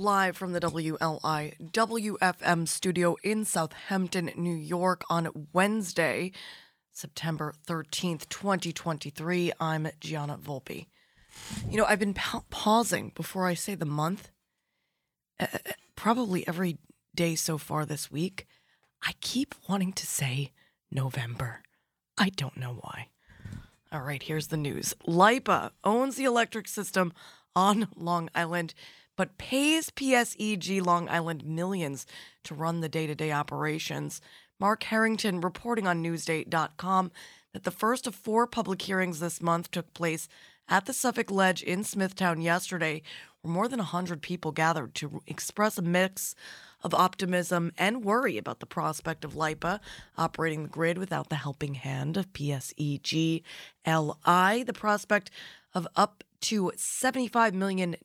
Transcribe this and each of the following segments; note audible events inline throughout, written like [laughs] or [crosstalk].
Live from the WLI WFM studio in Southampton, New York on Wednesday, September 13th, 2023. I'm Gianna Volpe. You know, I've been pa- pausing before I say the month, uh, probably every day so far this week. I keep wanting to say November. I don't know why. All right, here's the news LIPA owns the electric system on Long Island but pays PSEG Long Island millions to run the day to day operations. Mark Harrington reporting on Newsday.com that the first of four public hearings this month took place at the Suffolk Ledge in Smithtown yesterday, where more than 100 people gathered to express a mix of optimism and worry about the prospect of LIPA operating the grid without the helping hand of PSEG LI, the prospect of up to $75 million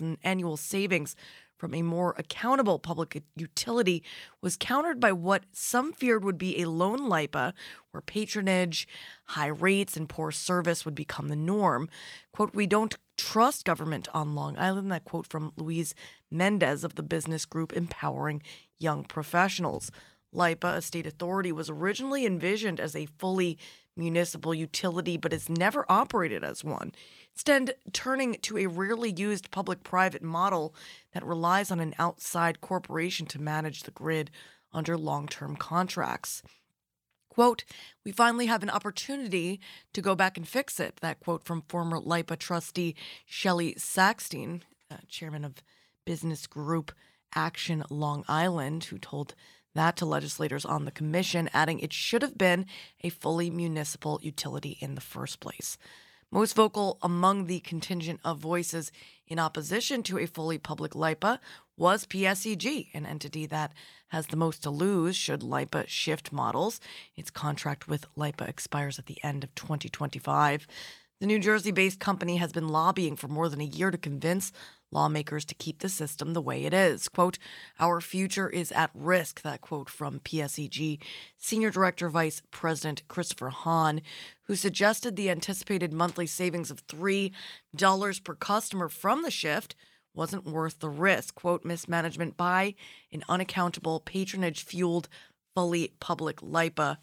in annual savings from a more accountable public utility was countered by what some feared would be a lone LIPA, where patronage, high rates, and poor service would become the norm. Quote, we don't trust government on Long Island. That quote from Louise Mendez of the business group Empowering Young Professionals. LIPA, a state authority, was originally envisioned as a fully municipal utility, but has never operated as one. Instead, turning to a rarely used public private model that relies on an outside corporation to manage the grid under long term contracts. Quote, we finally have an opportunity to go back and fix it. That quote from former LIPA trustee Shelley Sackstein, uh, chairman of business group Action Long Island, who told that to legislators on the commission, adding it should have been a fully municipal utility in the first place. Most vocal among the contingent of voices in opposition to a fully public LIPA was PSEG, an entity that has the most to lose should LIPA shift models. Its contract with LIPA expires at the end of 2025. The New Jersey based company has been lobbying for more than a year to convince lawmakers to keep the system the way it is. Quote, Our future is at risk, that quote from PSEG Senior Director Vice President Christopher Hahn, who suggested the anticipated monthly savings of $3 per customer from the shift wasn't worth the risk. Quote, mismanagement by an unaccountable patronage fueled fully public LIPA.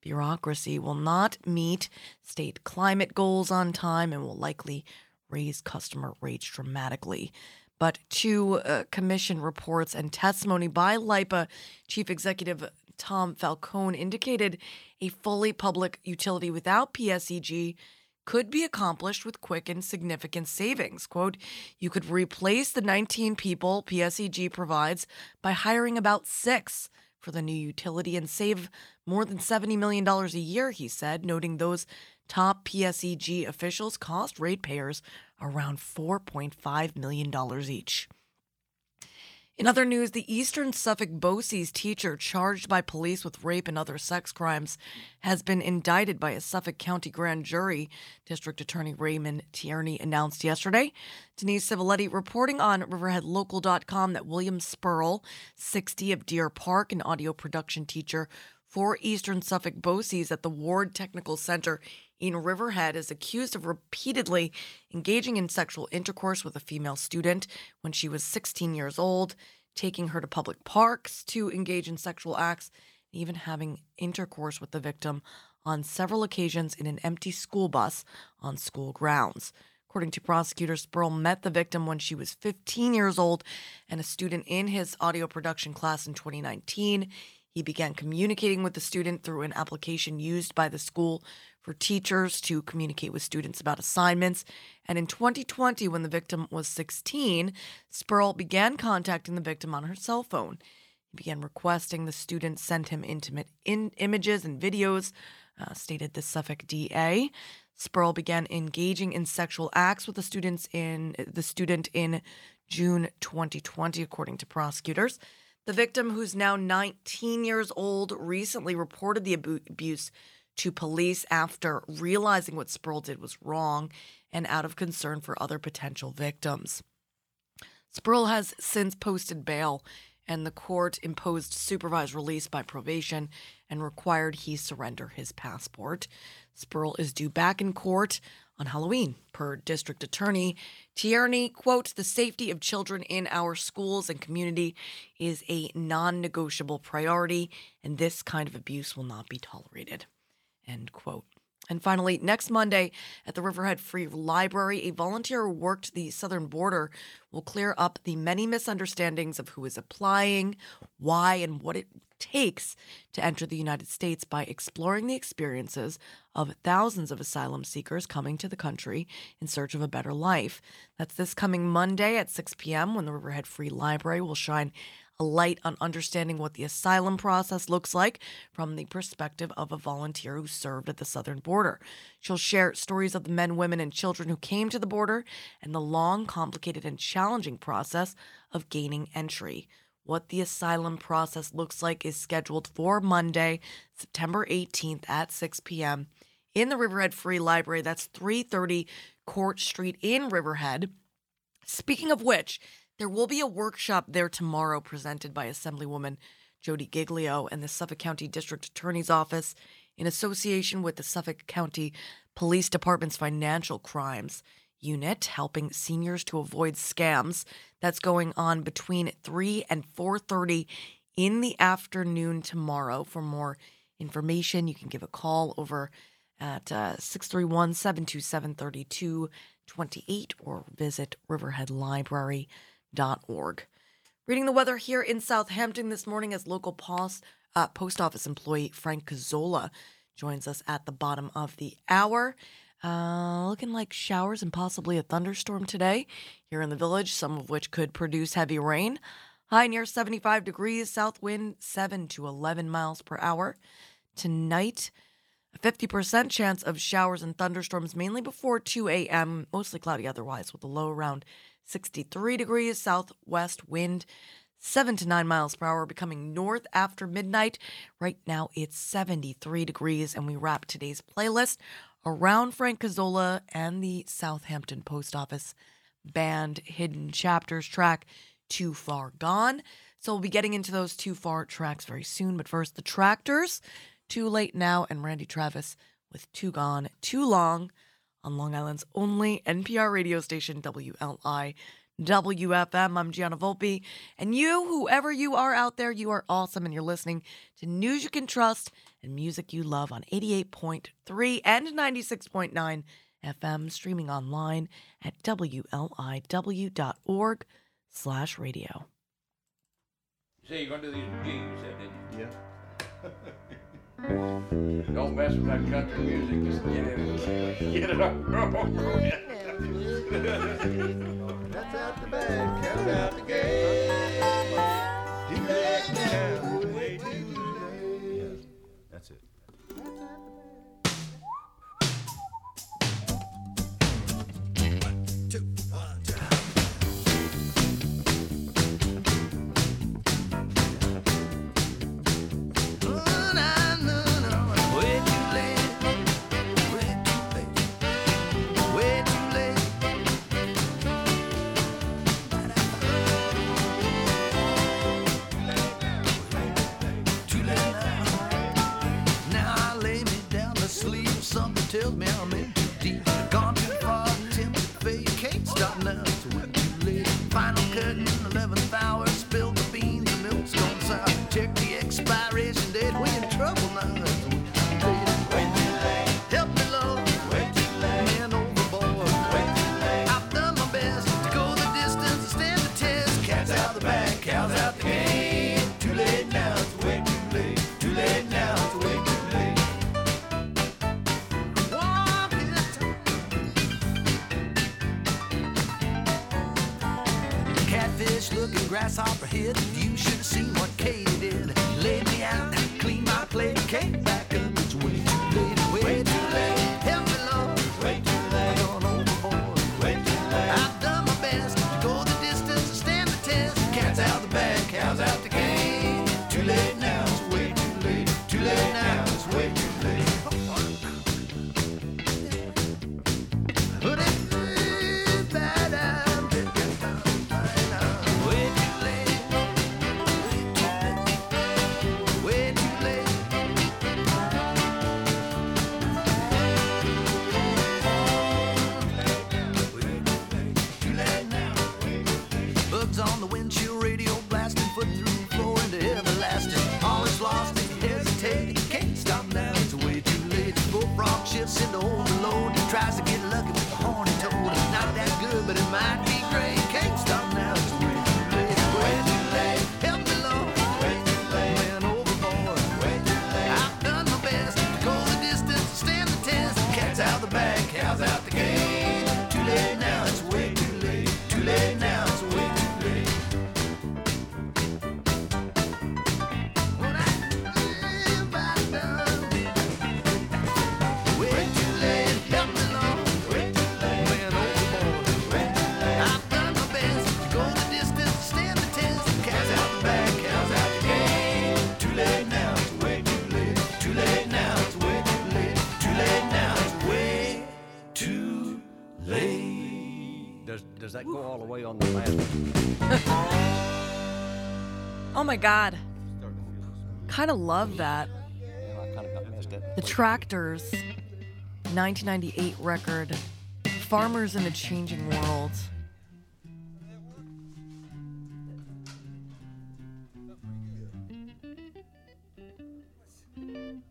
Bureaucracy will not meet state climate goals on time and will likely raise customer rates dramatically. But two uh, commission reports and testimony by LIPA Chief Executive Tom Falcone indicated a fully public utility without PSEG could be accomplished with quick and significant savings. Quote, you could replace the 19 people PSEG provides by hiring about six for the new utility and save more than $70 million a year, he said, noting those top PSEG officials cost ratepayers around $4.5 million each. In other news, the Eastern Suffolk BOCES teacher charged by police with rape and other sex crimes has been indicted by a Suffolk County grand jury, District Attorney Raymond Tierney announced yesterday. Denise Civiletti reporting on RiverheadLocal.com that William Spurl, 60 of Deer Park, an audio production teacher for Eastern Suffolk BOCES at the Ward Technical Center in Riverhead is accused of repeatedly engaging in sexual intercourse with a female student when she was 16 years old, taking her to public parks to engage in sexual acts, and even having intercourse with the victim on several occasions in an empty school bus on school grounds. According to prosecutors, Spurl met the victim when she was 15 years old and a student in his audio production class in 2019. He began communicating with the student through an application used by the school for teachers to communicate with students about assignments. And in 2020, when the victim was 16, Spurl began contacting the victim on her cell phone. He began requesting the student send him intimate in- images and videos, uh, stated the Suffolk DA. Spurl began engaging in sexual acts with the students in the student in June 2020, according to prosecutors. The victim, who's now 19 years old, recently reported the abuse to police after realizing what Spurl did was wrong and out of concern for other potential victims. Spurl has since posted bail, and the court imposed supervised release by probation and required he surrender his passport. Spurl is due back in court on Halloween. Per district attorney Tierney, quote, the safety of children in our schools and community is a non negotiable priority, and this kind of abuse will not be tolerated, end quote. And finally, next Monday at the Riverhead Free Library, a volunteer who worked the southern border will clear up the many misunderstandings of who is applying, why, and what it takes to enter the United States by exploring the experiences of thousands of asylum seekers coming to the country in search of a better life. That's this coming Monday at 6 p.m. when the Riverhead Free Library will shine a light on understanding what the asylum process looks like from the perspective of a volunteer who served at the southern border. She'll share stories of the men, women, and children who came to the border and the long, complicated, and challenging process of gaining entry. What the asylum process looks like is scheduled for Monday, September 18th at 6 p.m. in the Riverhead Free Library. That's 330 Court Street in Riverhead. Speaking of which, there will be a workshop there tomorrow presented by Assemblywoman Jodi Giglio and the Suffolk County District Attorney's Office in association with the Suffolk County Police Department's Financial Crimes Unit, helping seniors to avoid scams. That's going on between 3 and 4:30 in the afternoon tomorrow. For more information, you can give a call over at uh, 631 727 3228 or visit Riverhead Library org. Reading the weather here in Southampton this morning as local post, uh, post office employee Frank Cuzzola joins us at the bottom of the hour. Uh, looking like showers and possibly a thunderstorm today here in the village, some of which could produce heavy rain. High near 75 degrees, south wind 7 to 11 miles per hour. Tonight, a 50% chance of showers and thunderstorms mainly before 2 a.m., mostly cloudy otherwise, with a low around 63 degrees southwest wind, 7 to 9 miles per hour, becoming north after midnight. Right now it's 73 degrees, and we wrap today's playlist around Frank Cuzzola and the Southampton Post Office band Hidden Chapters track, Too Far Gone. So we'll be getting into those Too Far tracks very soon. But first, the Tractors, Too Late Now, and Randy Travis with Too Gone, Too Long on Long Island's only NPR radio station, WLI. WFM. I'm Gianna Volpe. And you, whoever you are out there, you are awesome. And you're listening to news you can trust and music you love on 88.3 and 96.9 FM, streaming online at WLIW.org slash radio. You say you're going to do these gigs, you didn't you? Yeah. [laughs] Don't mess with that country music. Just get it, get it up. That's out the bag, count out the gate. Oh my god. Kind of love that. The Tractors 1998 record Farmers in a Changing World.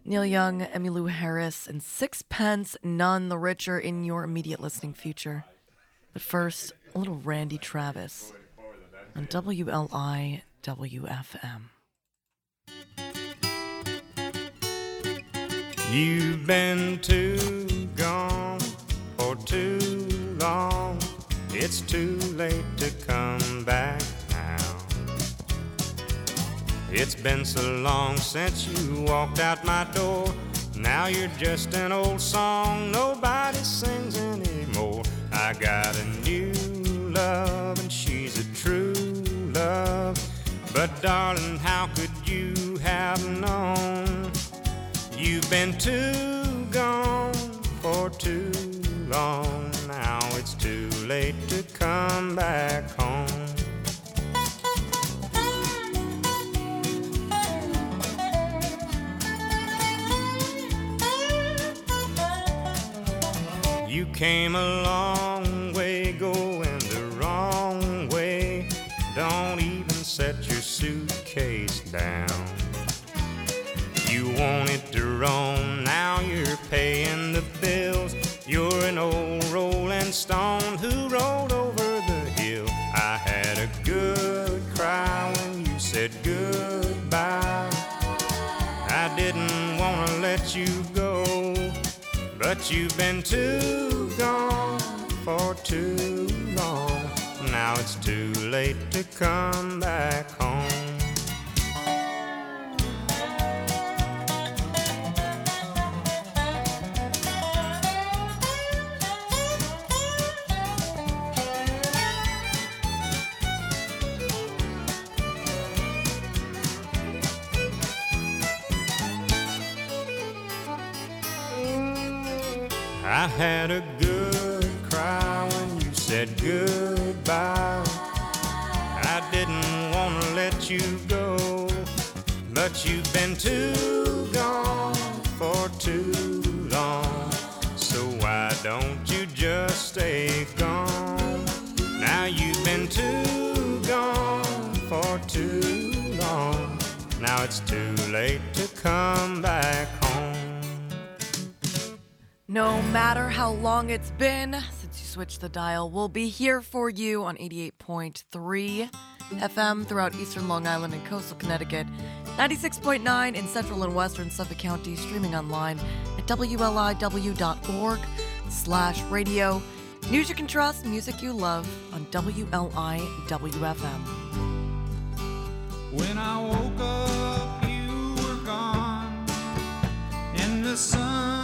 Neil Young, Emmylou Harris, and Sixpence, none the richer in your immediate listening future. But first, a little Randy Travis on WLI WFM. You've been too gone for too long. It's too late to come back now. It's been so long since you walked out my door. Now you're just an old song nobody sings anymore. I got a new love But darling, how could you have known? You've been too gone for too long. Now it's too late to come back home. You came a long way going the wrong way. Don't down. You wanted to roam, now you're paying the bills. You're an old rolling stone who rolled over the hill. I had a good cry when you said goodbye. I didn't want to let you go, but you've been too gone for too long. Now it's too late to come back home. I had a good cry when you said goodbye. I didn't want to let you go, but you've been too gone for too long. So why don't you just stay gone? Now you've been too gone for too long. Now it's too late to come back. No matter how long it's been since you switched the dial, we'll be here for you on 88.3 FM throughout eastern Long Island and coastal Connecticut, 96.9 in central and western Suffolk County, streaming online at wliw.org slash radio. News you can trust, music you love on WLI WFM. When I woke up, you were gone, and the sun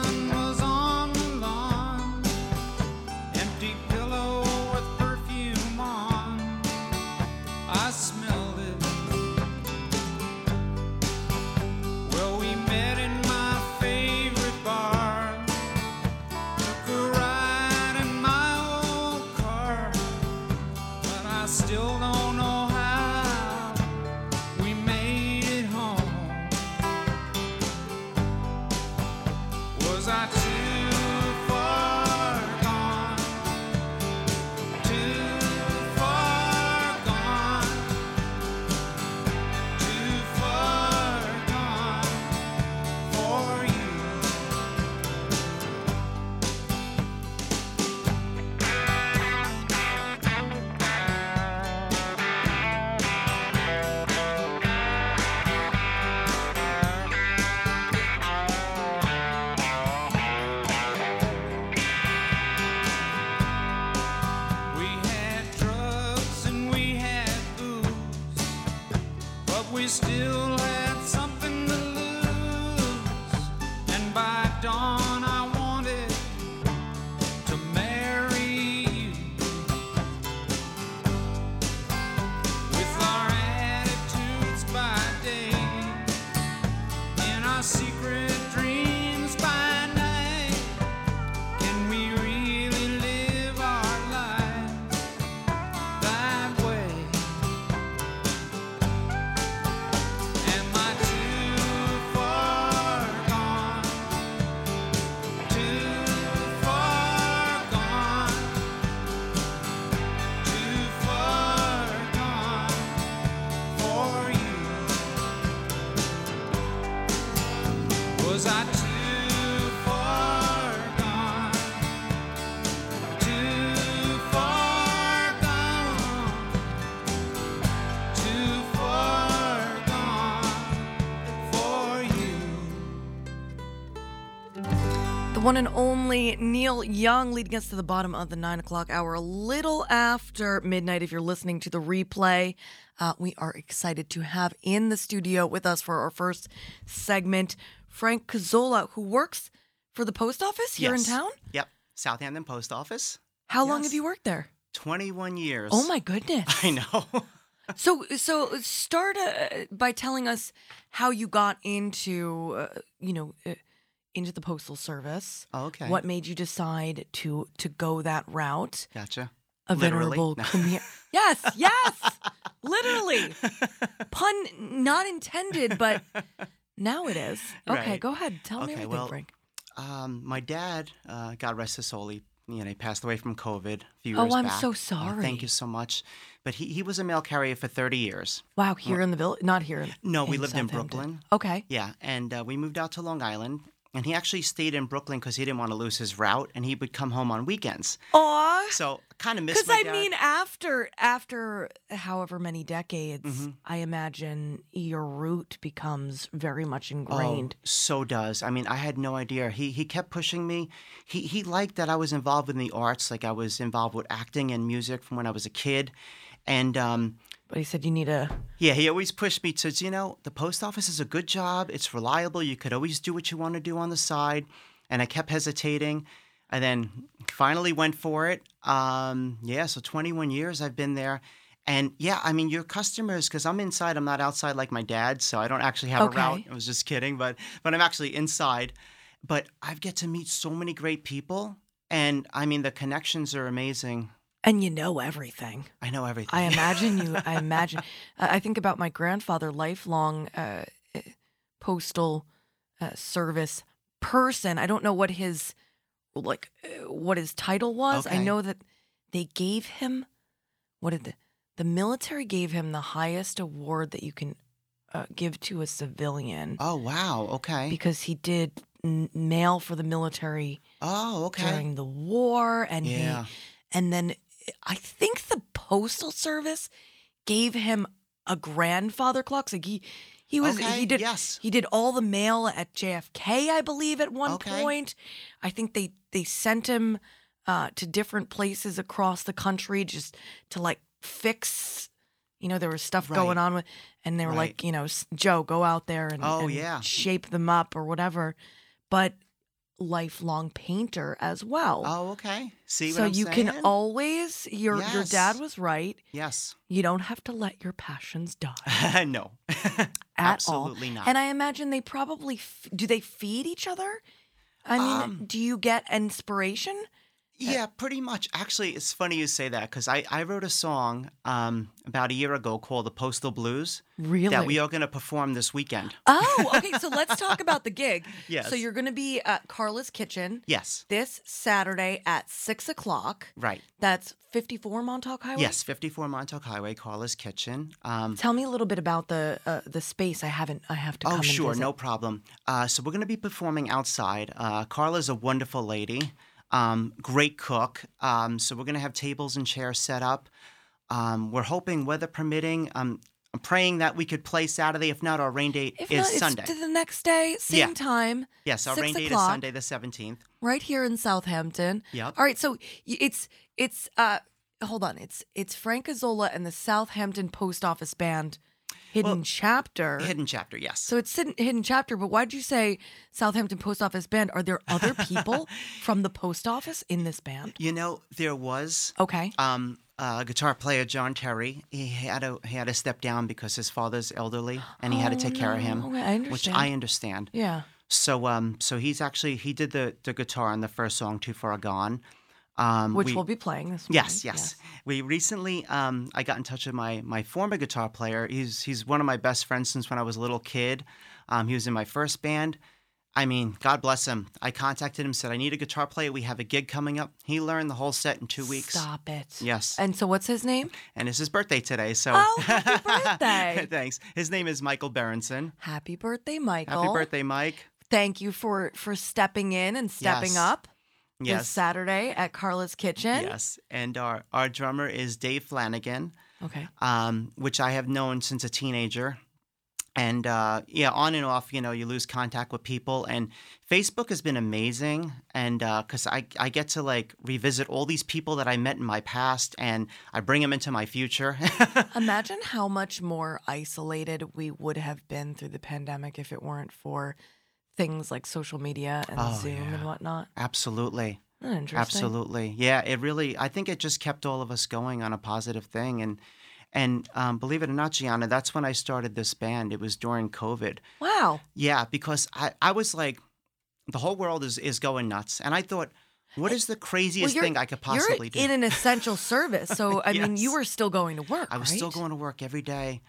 one and only Neil Young leading us to the bottom of the nine o'clock hour, a little after midnight. If you're listening to the replay, uh, we are excited to have in the studio with us for our first segment Frank Cuzzola, who works for the post office here Yes. in town. Yep. Southampton Post Office. How long have you worked there? 21 years. Oh my goodness! [laughs] I know. [laughs] So, so start uh, by telling us how you got into, uh, you know, uh, into the postal service. Oh, okay. What made you decide to to go that route? Gotcha. A Literally? venerable No. [laughs] Yes, yes, literally. Pun not intended, but [laughs] now it is. Okay, Right. go ahead. Tell me everything, well, Frank. Um, my dad, uh, God rest his soul, he, you know, he passed away from COVID a few Oh, years I'm back. so Uh, sorry. thank you so much. But he, he was a mail carrier for 30 years. Wow, here in the village, not here. in- No, we lived in. Brooklyn. Okay. Yeah, and uh, we moved out to Long Island. And he actually stayed in Brooklyn because he didn't want to lose his route, and he would come home on weekends. Aw. So kind of missed Because I dad. mean, after after however many decades, Mm-hmm. I imagine your route becomes very much Oh, ingrained. so does. I mean, I had no idea. He he kept pushing me. He he liked that I was involved in the arts, like I was involved with acting and music from when I was a kid. And um, But he said you need a. yeah, he always pushed me to, you know, the post office is a good job. It's reliable. You could always do what you want to do on the side. And I kept hesitating. I then finally went for it. Um, yeah, so 21 years I've been there. And yeah, I mean, your customers, because I'm inside, I'm not outside like my dad, so I don't actually have Okay. a route. I was just kidding, but but I'm actually inside. But i've get to meet so many great people, and I mean, the connections are amazing. And you know everything. I know everything. I imagine you. I [laughs] imagine. I think about my grandfather, lifelong uh, uh, postal uh, service person. I don't know what his like uh, what his title was. I know that they gave him what did the the military gave him the highest award that you can uh, give to a civilian oh wow, okay. because he did n- mail for the military Oh okay. during the war and Yeah. he and then I think the postal service gave him a grandfather clock. So he he was Okay, he did yes. he did all the mail at JFK, I believe, at one Okay. point. I think they they sent him uh, to different places across the country just to like fix. You know, there was stuff going on with, and they were Right. like, you know, Joe, go out there and, Oh, and yeah. shape them up or whatever. But lifelong painter as well. Oh okay. See what so I'm you saying? can always your your dad was right. Yes. You don't have to let your passions die [laughs] no. [laughs] at Absolutely all. not. And I imagine they probably f- do they feed each other? I mean, Um, do you get inspiration? Yeah, pretty much. Actually, it's funny you say that because I, I wrote a song um, about a year ago called The Postal Blues Really? that we are going to perform this weekend. Oh, [laughs] okay. So let's talk about the gig. Yes. So you're going to be at Carla's Kitchen Yes, this Saturday at six o'clock. right. That's 54 Montauk Highway. Yes, 54 Montauk Highway, Carla's Kitchen. Um, Tell me a little bit about the uh, the space. I haven't. I have to. Come oh, sure, no problem. Uh, so we're going to be performing outside. Uh, Carla's a wonderful lady, um, great cook. Um, so we're going to have tables and chairs set up. Um, we're hoping, weather permitting, um, I'm praying that we could play Saturday. If not, our rain date If is not, Sunday. it's to the next day, same Yeah. time. yes, our rain date is. Sunday the 17th. right here in Southampton. Yep. All right, so it's it's uh hold on, it's it's Frank Cuzzola and the Southampton Post Office Band Hidden Chapter. Hidden Chapter, yes. So it's hidden, chapter, but why'd you say Southampton Post Office Band? Are there other people [laughs] from the post office in this band? you know, there was Okay. um, uh, guitar player John Terry. He had to he had to step down because his father's elderly, and he had to Oh, take care of him, no. Okay, I which. I understand. Yeah. So um, so he's actually he did the the guitar on the first song, "Too Far Gone." Um, Which we- we'll be playing this Yes, morning. yes. We recently, um, I got in touch with my my former guitar player. He's he's one of my best friends since when I was a little kid. Um, he was in my first band. I mean, God bless him. I contacted him, said I need a guitar player. We have a gig coming up. He learned the whole set in two weeks. Stop it. Yes, And so what's his name? and it's his birthday today. So, Oh, happy [laughs] birthday. thanks. His name is Michael Berenson. Happy birthday, Michael. Happy birthday, Mike. Thank you for for stepping in and stepping Yes. up this Yes, Saturday at Carla's Kitchen. yes. And our our drummer is Dave Flanagan. Okay. um, which I have known since a teenager. And uh, yeah, on and off, you know, you lose contact with people. And Facebook has been amazing. And because I, I get to like revisit all these people that I met in my past and I bring them into my future. [laughs] Imagine how much more isolated we would have been through the pandemic if it weren't for things like social media and Oh, Zoom and whatnot. Absolutely. Interesting? Absolutely. Yeah, it really, I think it just kept all of us going on a positive thing. And, and um, believe it or not, Gianna, that's when I started this band. It was during COVID. Wow. Yeah, because I, I was like, the whole world is, is going nuts. And I thought, what is the craziest you're- thing I could possibly You're do? in an essential service, [laughs] so I mean, you were still going to work. I was still going to work every day,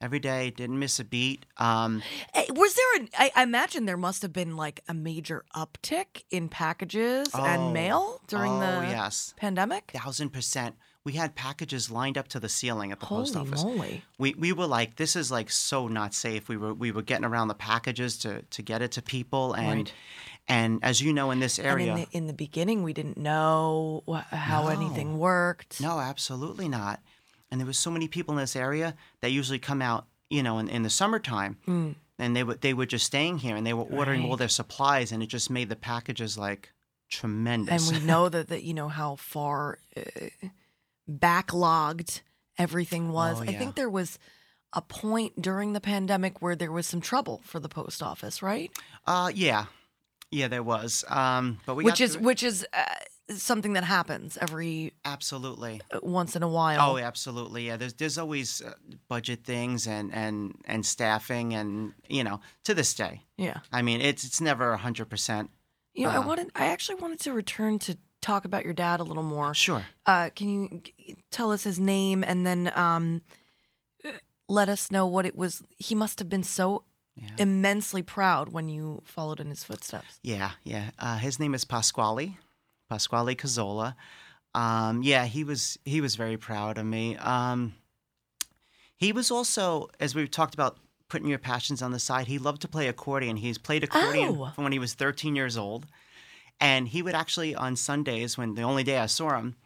every day, didn't miss a beat. Um, Eh, Was there an? I, I imagine there must have been like a major uptick in packages Oh. and mail during oh, the yes, pandemic. thousand percent. We had packages lined up to the ceiling at the post office. moly! We, we were like, this is like so not safe. We were we were getting around the packages to, to get it to people, and Right. and as you know in this area, in the, in the beginning, we didn't know how anything worked. No, absolutely not. And there was so many people in this area that usually come out, you know, in, in the summertime, and they were they were just staying here and they were ordering all Hmm. Their supplies, and it just made the packages like tremendous. and we [laughs] know that that you know how far uh, backlogged everything was. Oh, I think there was a point during the pandemic where there was some trouble for the post office, right? uh, yeah, yeah, there was. Um, but we which is which is uh, something that happens every absolutely. uh, once in a while. Oh, absolutely. Yeah, there's there's always uh, budget things and and and staffing and you know to this day. yeah. I mean, it's it's never hundred percent. You know, I Uh-huh. wanted. I actually wanted to return to talk about your dad a little more. Sure. Uh, can you tell us his name and then um, let us know what it was? He must have been so Yeah. immensely proud when you followed in his footsteps. Yeah, yeah. Uh, his name is Pasquale, Pasquale Cuzzola. Um, yeah, he was he was very proud of me. Um, he was also, as we've talked about, putting your passions on the side. He loved to play accordion. He's played accordion Oh. from when he was 13 years old, and he would actually on Sundays, when the only day I saw him,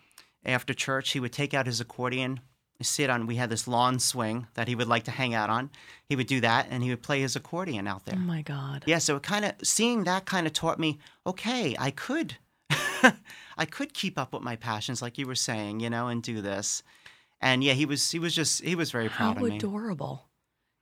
after church, he would take out his accordion. Sit on. We had this lawn swing that he would like to hang out on. He would do that, and he would play his accordion out there. Oh my God. Yeah, so it kind of seeing that kind of taught me, okay, I could, [laughs] I could keep up with my passions, like you were saying, you know, and do this. And yeah, he was, he was just, he was very How proud of me. adorable.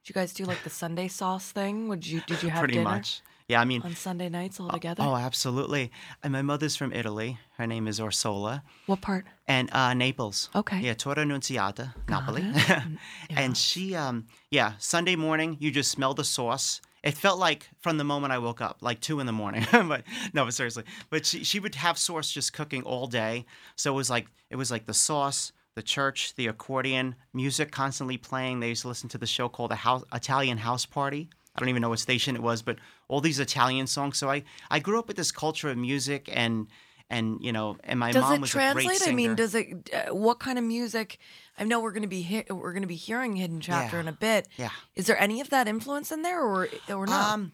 Did you guys do like the Sunday sauce thing? Would you did you have Pretty dinner much. Yeah, I mean, on Sunday nights all together? oh, absolutely. And my mother's from Italy. Her name is Orsola, what part? and uh, Naples. Okay. Yeah, Torre Annunziata, Napoli. it. [laughs] And she, um, yeah, Sunday morning, you just smell the sauce. It felt like from the moment I woke up, like two in the morning. [laughs] but no, but seriously. But she, she would have sauce just cooking all day. So it was like it was like the sauce, the church, the accordion, music constantly playing. They used to listen to the show called the House, Italian House Party. I don't even know what station it was, but all these Italian songs. So I, I grew up with this culture of music and and you know and my does mom was a great translate? singer. I mean, does it? Uh, what kind of music? I know we're going to be he- we're going to be hearing Hidden Chapter Yeah. in a bit. Yeah. Is there any of that influence in there, or or not? Um,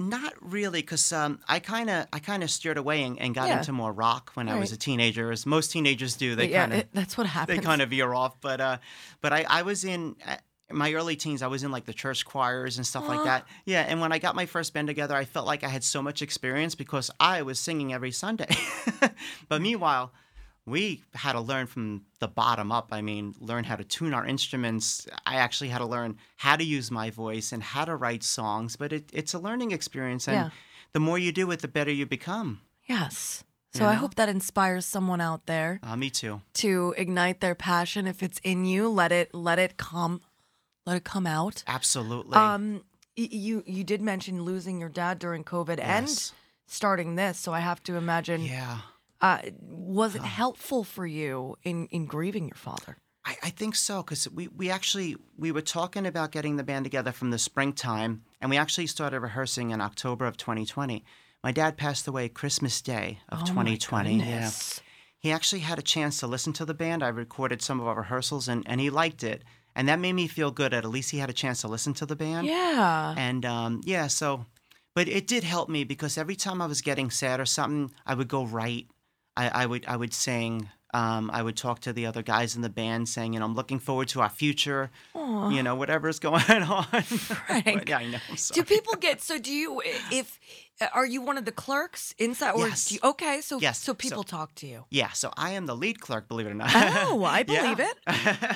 not really, because um, I kind of I kind of steered away and, and got Yeah. into more rock when I was a teenager, as most teenagers do. They yeah, kind of that's what happens. they kind of veer off. But uh, but I I was in. Uh, my early teens, I was in like the church choirs and stuff like that. Yeah, and when I got my first band together, I felt like I had so much experience because I was singing every Sunday. [laughs] but meanwhile, we had to learn from the bottom up. I mean, learn how to tune our instruments. I actually had to learn how to use my voice and how to write songs, but it, it's a learning experience. And Yeah. the more you do it, the better you become. Yes. So You I hope that inspires someone out there Uh, me too. to ignite their passion. If it's in you, let it let it come, let it come out. Absolutely. Um, you you did mention losing your dad during COVID and starting this, so I have to imagine. yeah. Uh, was it helpful for you in in grieving your father? I, I think so because we, we actually we were talking about getting the band together from the springtime and we actually started rehearsing in october of 2020 my dad passed away christmas day of Oh my 2020 yeah he actually had a chance to listen to the band i recorded some of our rehearsals and, and he liked it and that made me feel good that at least he had a chance to listen to the band Yeah. and um, yeah so but it did help me because every time i was getting sad or something i would go write i, I would i would sing um, I would talk to the other guys in the band, saying, "You know, I'm looking forward to our future. You know, whatever's [laughs] going on." [laughs] Frank. yeah, I know. Do people get so? Do you if Uh, are you one of the clerks inside? Or Yes. you, okay, so Yes, so so- people talk to you. Yeah, so I am the lead clerk, believe it or not. Oh, I [laughs] Yeah. believe it. [laughs]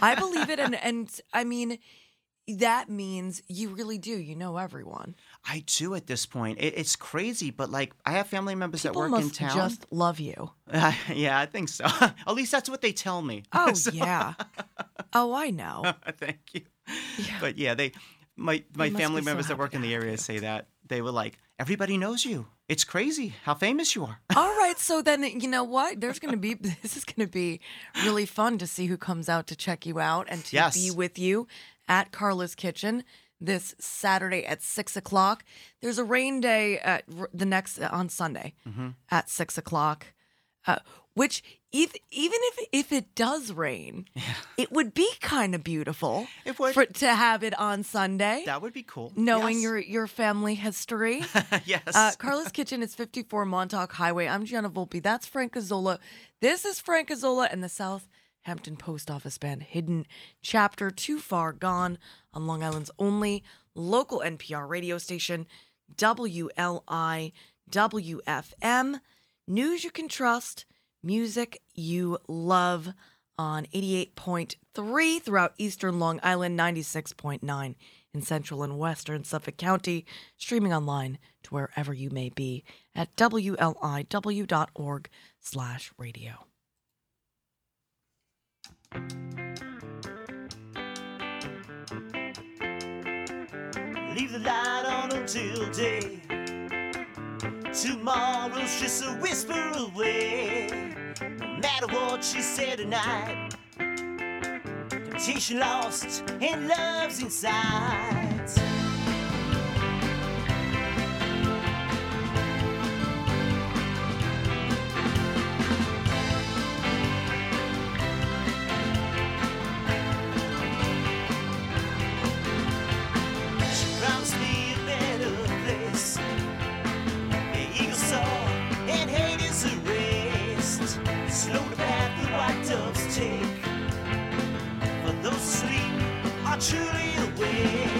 I believe it, and and I mean, that means you really do. You know everyone. I do at this point. It, it's crazy, but like I have family members People that work in must town. just love you. [laughs] yeah, I think so. At least that's what they tell me. Oh So- yeah. Oh, I know. Thank you. But yeah, they my my family be so members that work in the area say that. They were like, everybody knows you. It's crazy how famous you are. All right, so then you know what? There's going to be [laughs] this is going to be really fun to see who comes out to check you out and to Yes. be with you at Carla's Kitchen this Saturday at six o'clock. There's a rain day at the next on Sunday Mm-hmm. at six o'clock, uh, which even if if it does rain, it would be kind of beautiful It would. for to have it on Sunday. That would be cool. knowing Yes. your your family history. [laughs] yes. Uh, Carla's Kitchen is 54 Montauk Highway. I'm Gianna Volpe. That's Frank Cuzzola. This is Frank Cuzzola and the Southampton Post Office Band Hidden Chapter Too Far Gone on Long Island's only local NPR radio station, WLI WFM. News you can trust, music you love on 88.3 throughout eastern Long Island, 96.9 in central and western Suffolk County, streaming online to wherever you may be at wliw.org slash radio. Leave the light on until day. Tomorrow's just a whisper away. No matter what she said tonight, temptation lost and love's inside. Take. For those asleep are truly awake.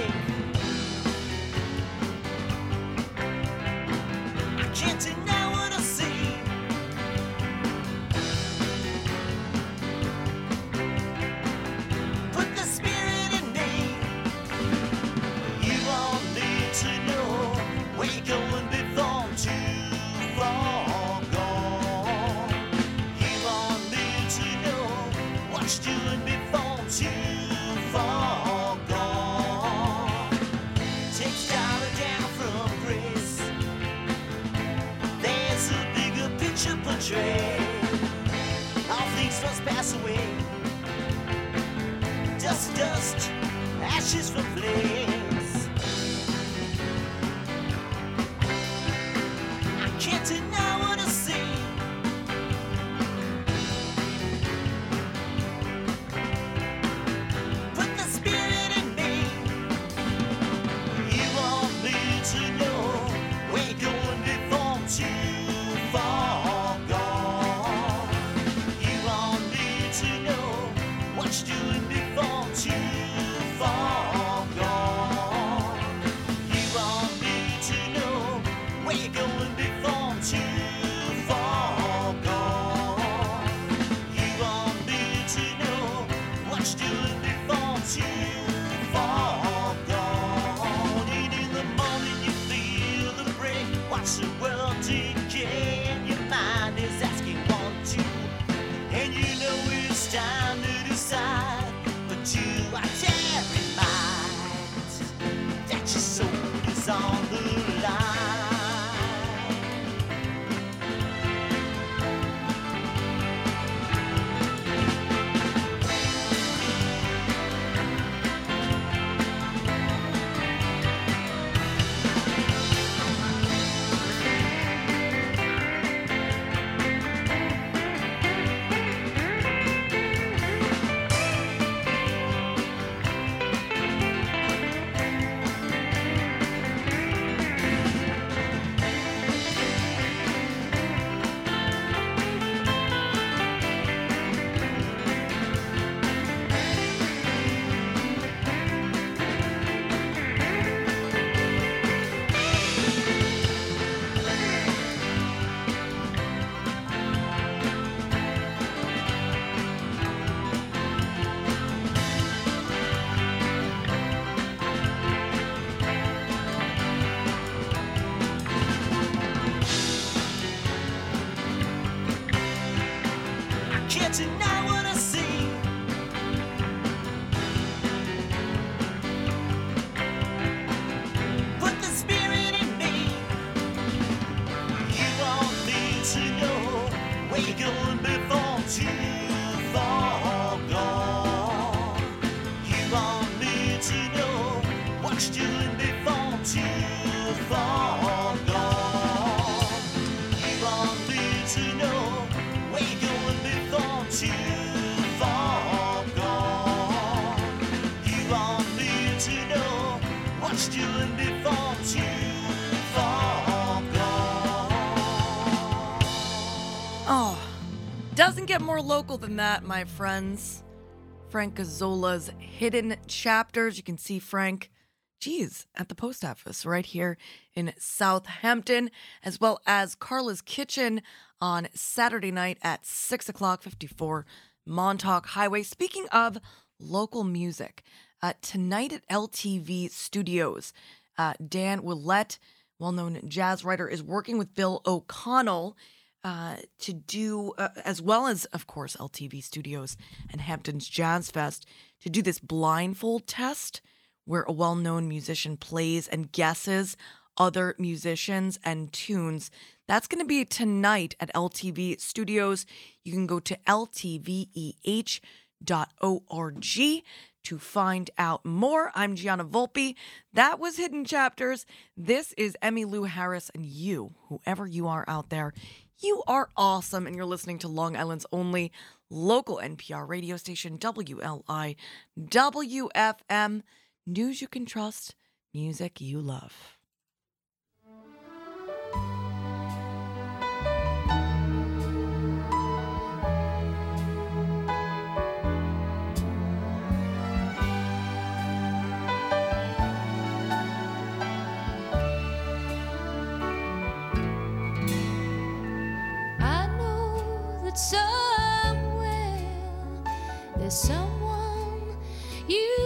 Oh, doesn't get more local than that, my friends. Frank Cuzzola's Hidden Chapters. You can see Frank, geez, at the post office right here in Southampton, as well as Carla's Kitchen on Saturday night at 6 o'clock, 54 Montauk Highway. Speaking of local music, uh, tonight at LTV Studios, uh, Dan Willett, well known jazz writer, is working with Bill O'Connell uh, to do, uh, as well as, of course, LTV Studios and Hampton's Jazz Fest, to do this blindfold test where a well known musician plays and guesses other musicians and tunes. That's going to be tonight at LTV Studios. You can go to ltveh.org to find out more. I'm Gianna Volpe. That was Hidden Chapters. This is Emmylou Harris, and you, whoever you are out there, you are awesome, and you're listening to Long Island's only local NPR radio station, WLI WFM. News you can trust, music you love. That somewhere there's someone you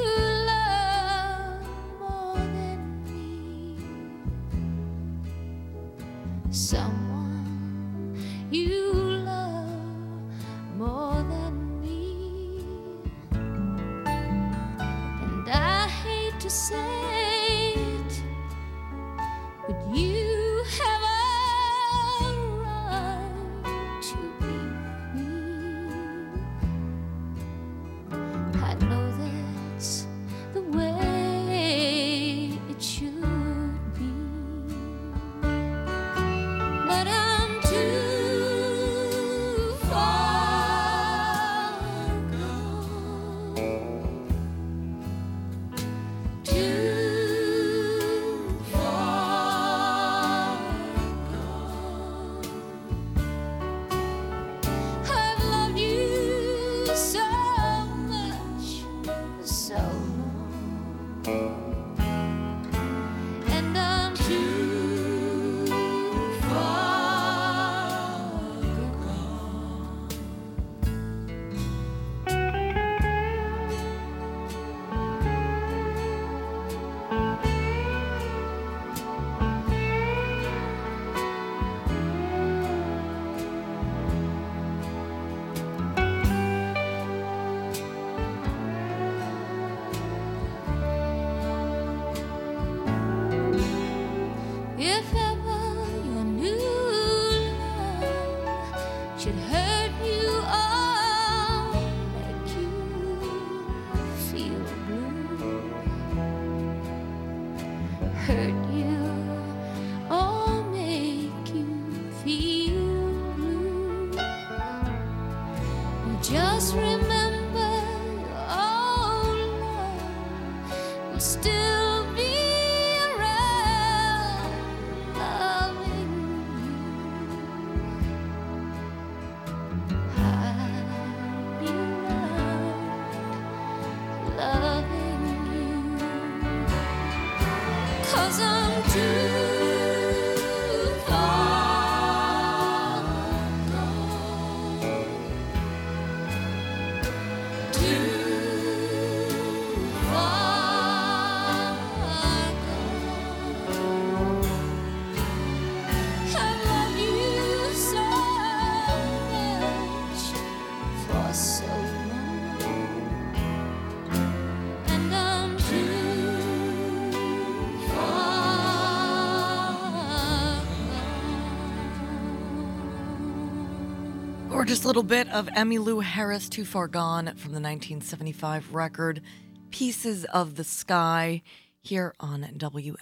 Gorgeous little bit of Emmylou Harris, Too Far Gone from the 1975 record Pieces of the Sky. here on WLIW-FM.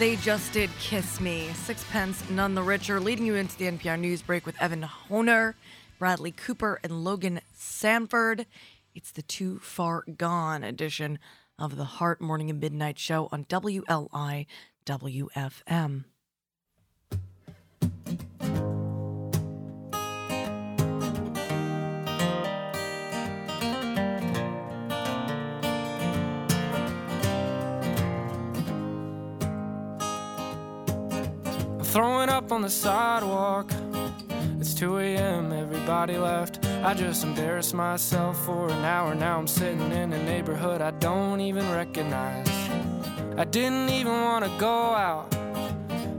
They just did Kiss Me. Sixpence, none the richer, leading you into the NPR news break with Evan Honer, Bradley Cooper, and Logan Sanford. It's the Too Far Gone edition of the Heart Morning and Midnight Show on WLI up on the sidewalk. It's 2 a.m., everybody left. I just embarrassed myself for an hour. Now I'm sitting in a neighborhood I don't even recognize. I didn't even want to go out.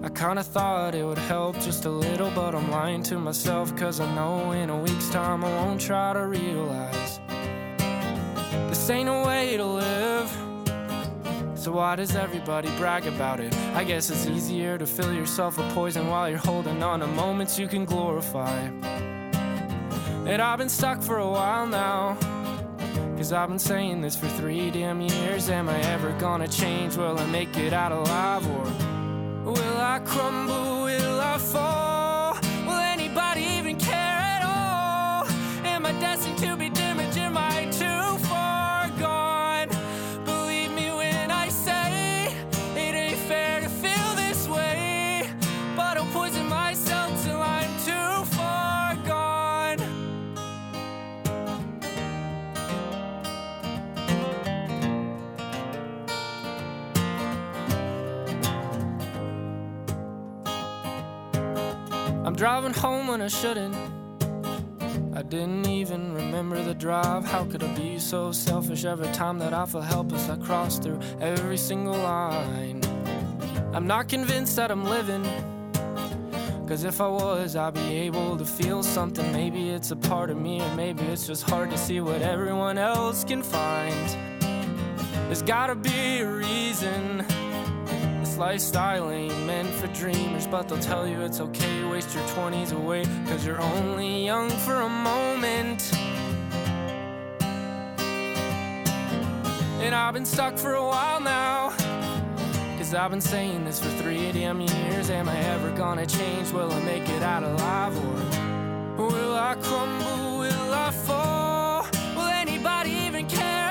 I kinda thought it would help just a little, but I'm lying to myself. Cause I know in a week's time I won't try to realize. This ain't a way to live. So why does everybody brag about it? I guess it's easier to fill yourself with poison while you're holding on to moments you can glorify. And I've been stuck for a while now. Cause I've been saying this for three damn years. Am I ever gonna change? Will I make it out alive? Or will I crumble? I'm driving home when I shouldn't. I didn't even remember the drive. How could I be so selfish every time that I feel helpless? I cross through every single line. I'm not convinced that I'm living. Cause if I was, I'd be able to feel something. Maybe it's a part of me, or maybe it's just hard to see what everyone else can find. There's gotta be a reason. Lifestyle ain't meant for dreamers, but they'll tell you it's okay. to Waste your 20s away, cause you're only young for a moment. And I've been stuck for a while now. Cause I've been saying this for three damn years. Am I ever gonna change? Will I make it out alive? Or will I crumble? Will I fall? Will anybody even care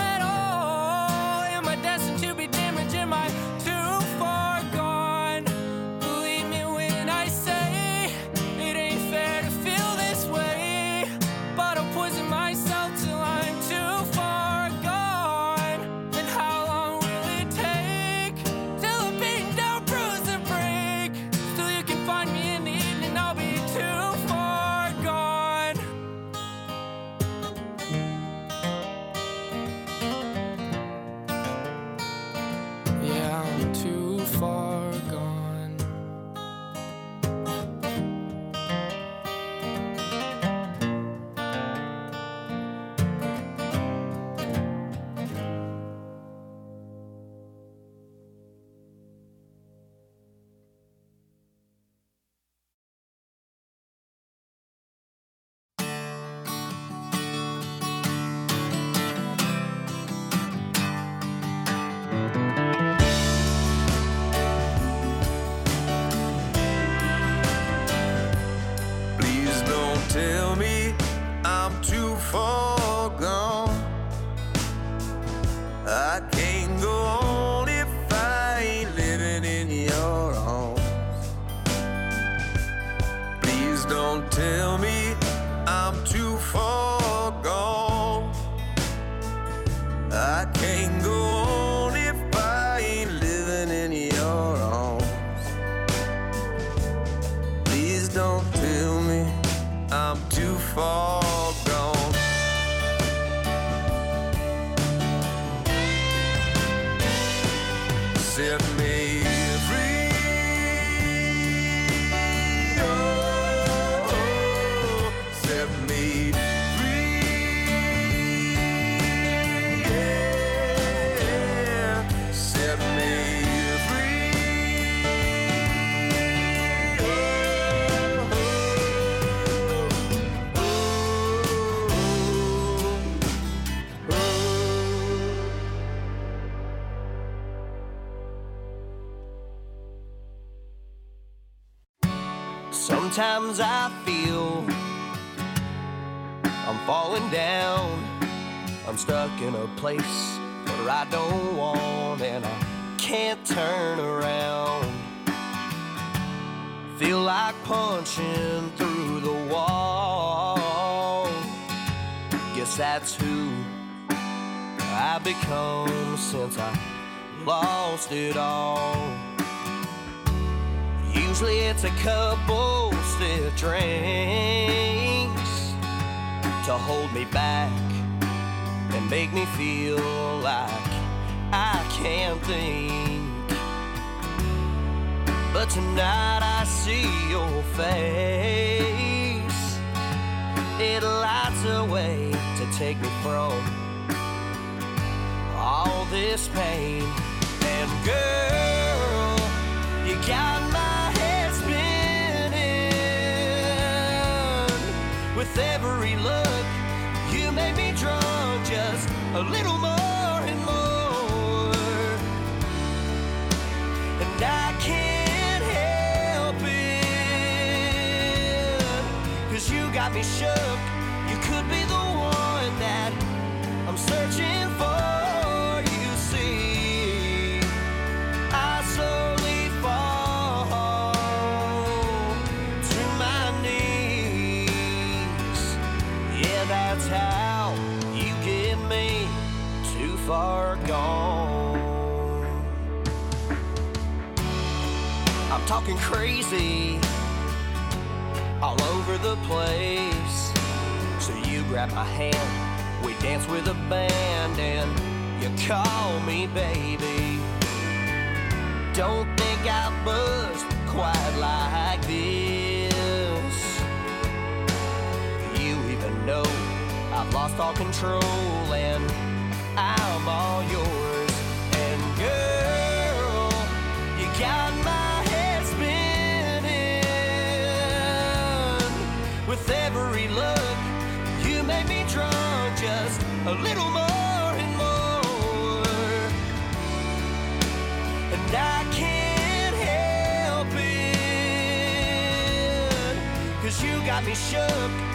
Sometimes I feel I'm falling down. I'm stuck in a place where I don't want and I can't turn around. Feel like punching through the wall. Guess that's who I've become since I lost it all. Usually it's a couple stiff drinks to hold me back and make me feel like I can't think. But tonight I see your face. It lights a way to take me from all this pain. And girl, you got With every look, you make me drunk just a little more and more. And I can't help it. Cause you got me shook. Far gone. I'm talking crazy all over the place. So you grab my hand, we dance with a band, and you call me baby. Don't think I buzzed quite like this. You even know I've lost all control and I'm all yours. And girl, you got my head spinning. With every look, you make me drunk just a little more and more. And I can't help it. You got me shook.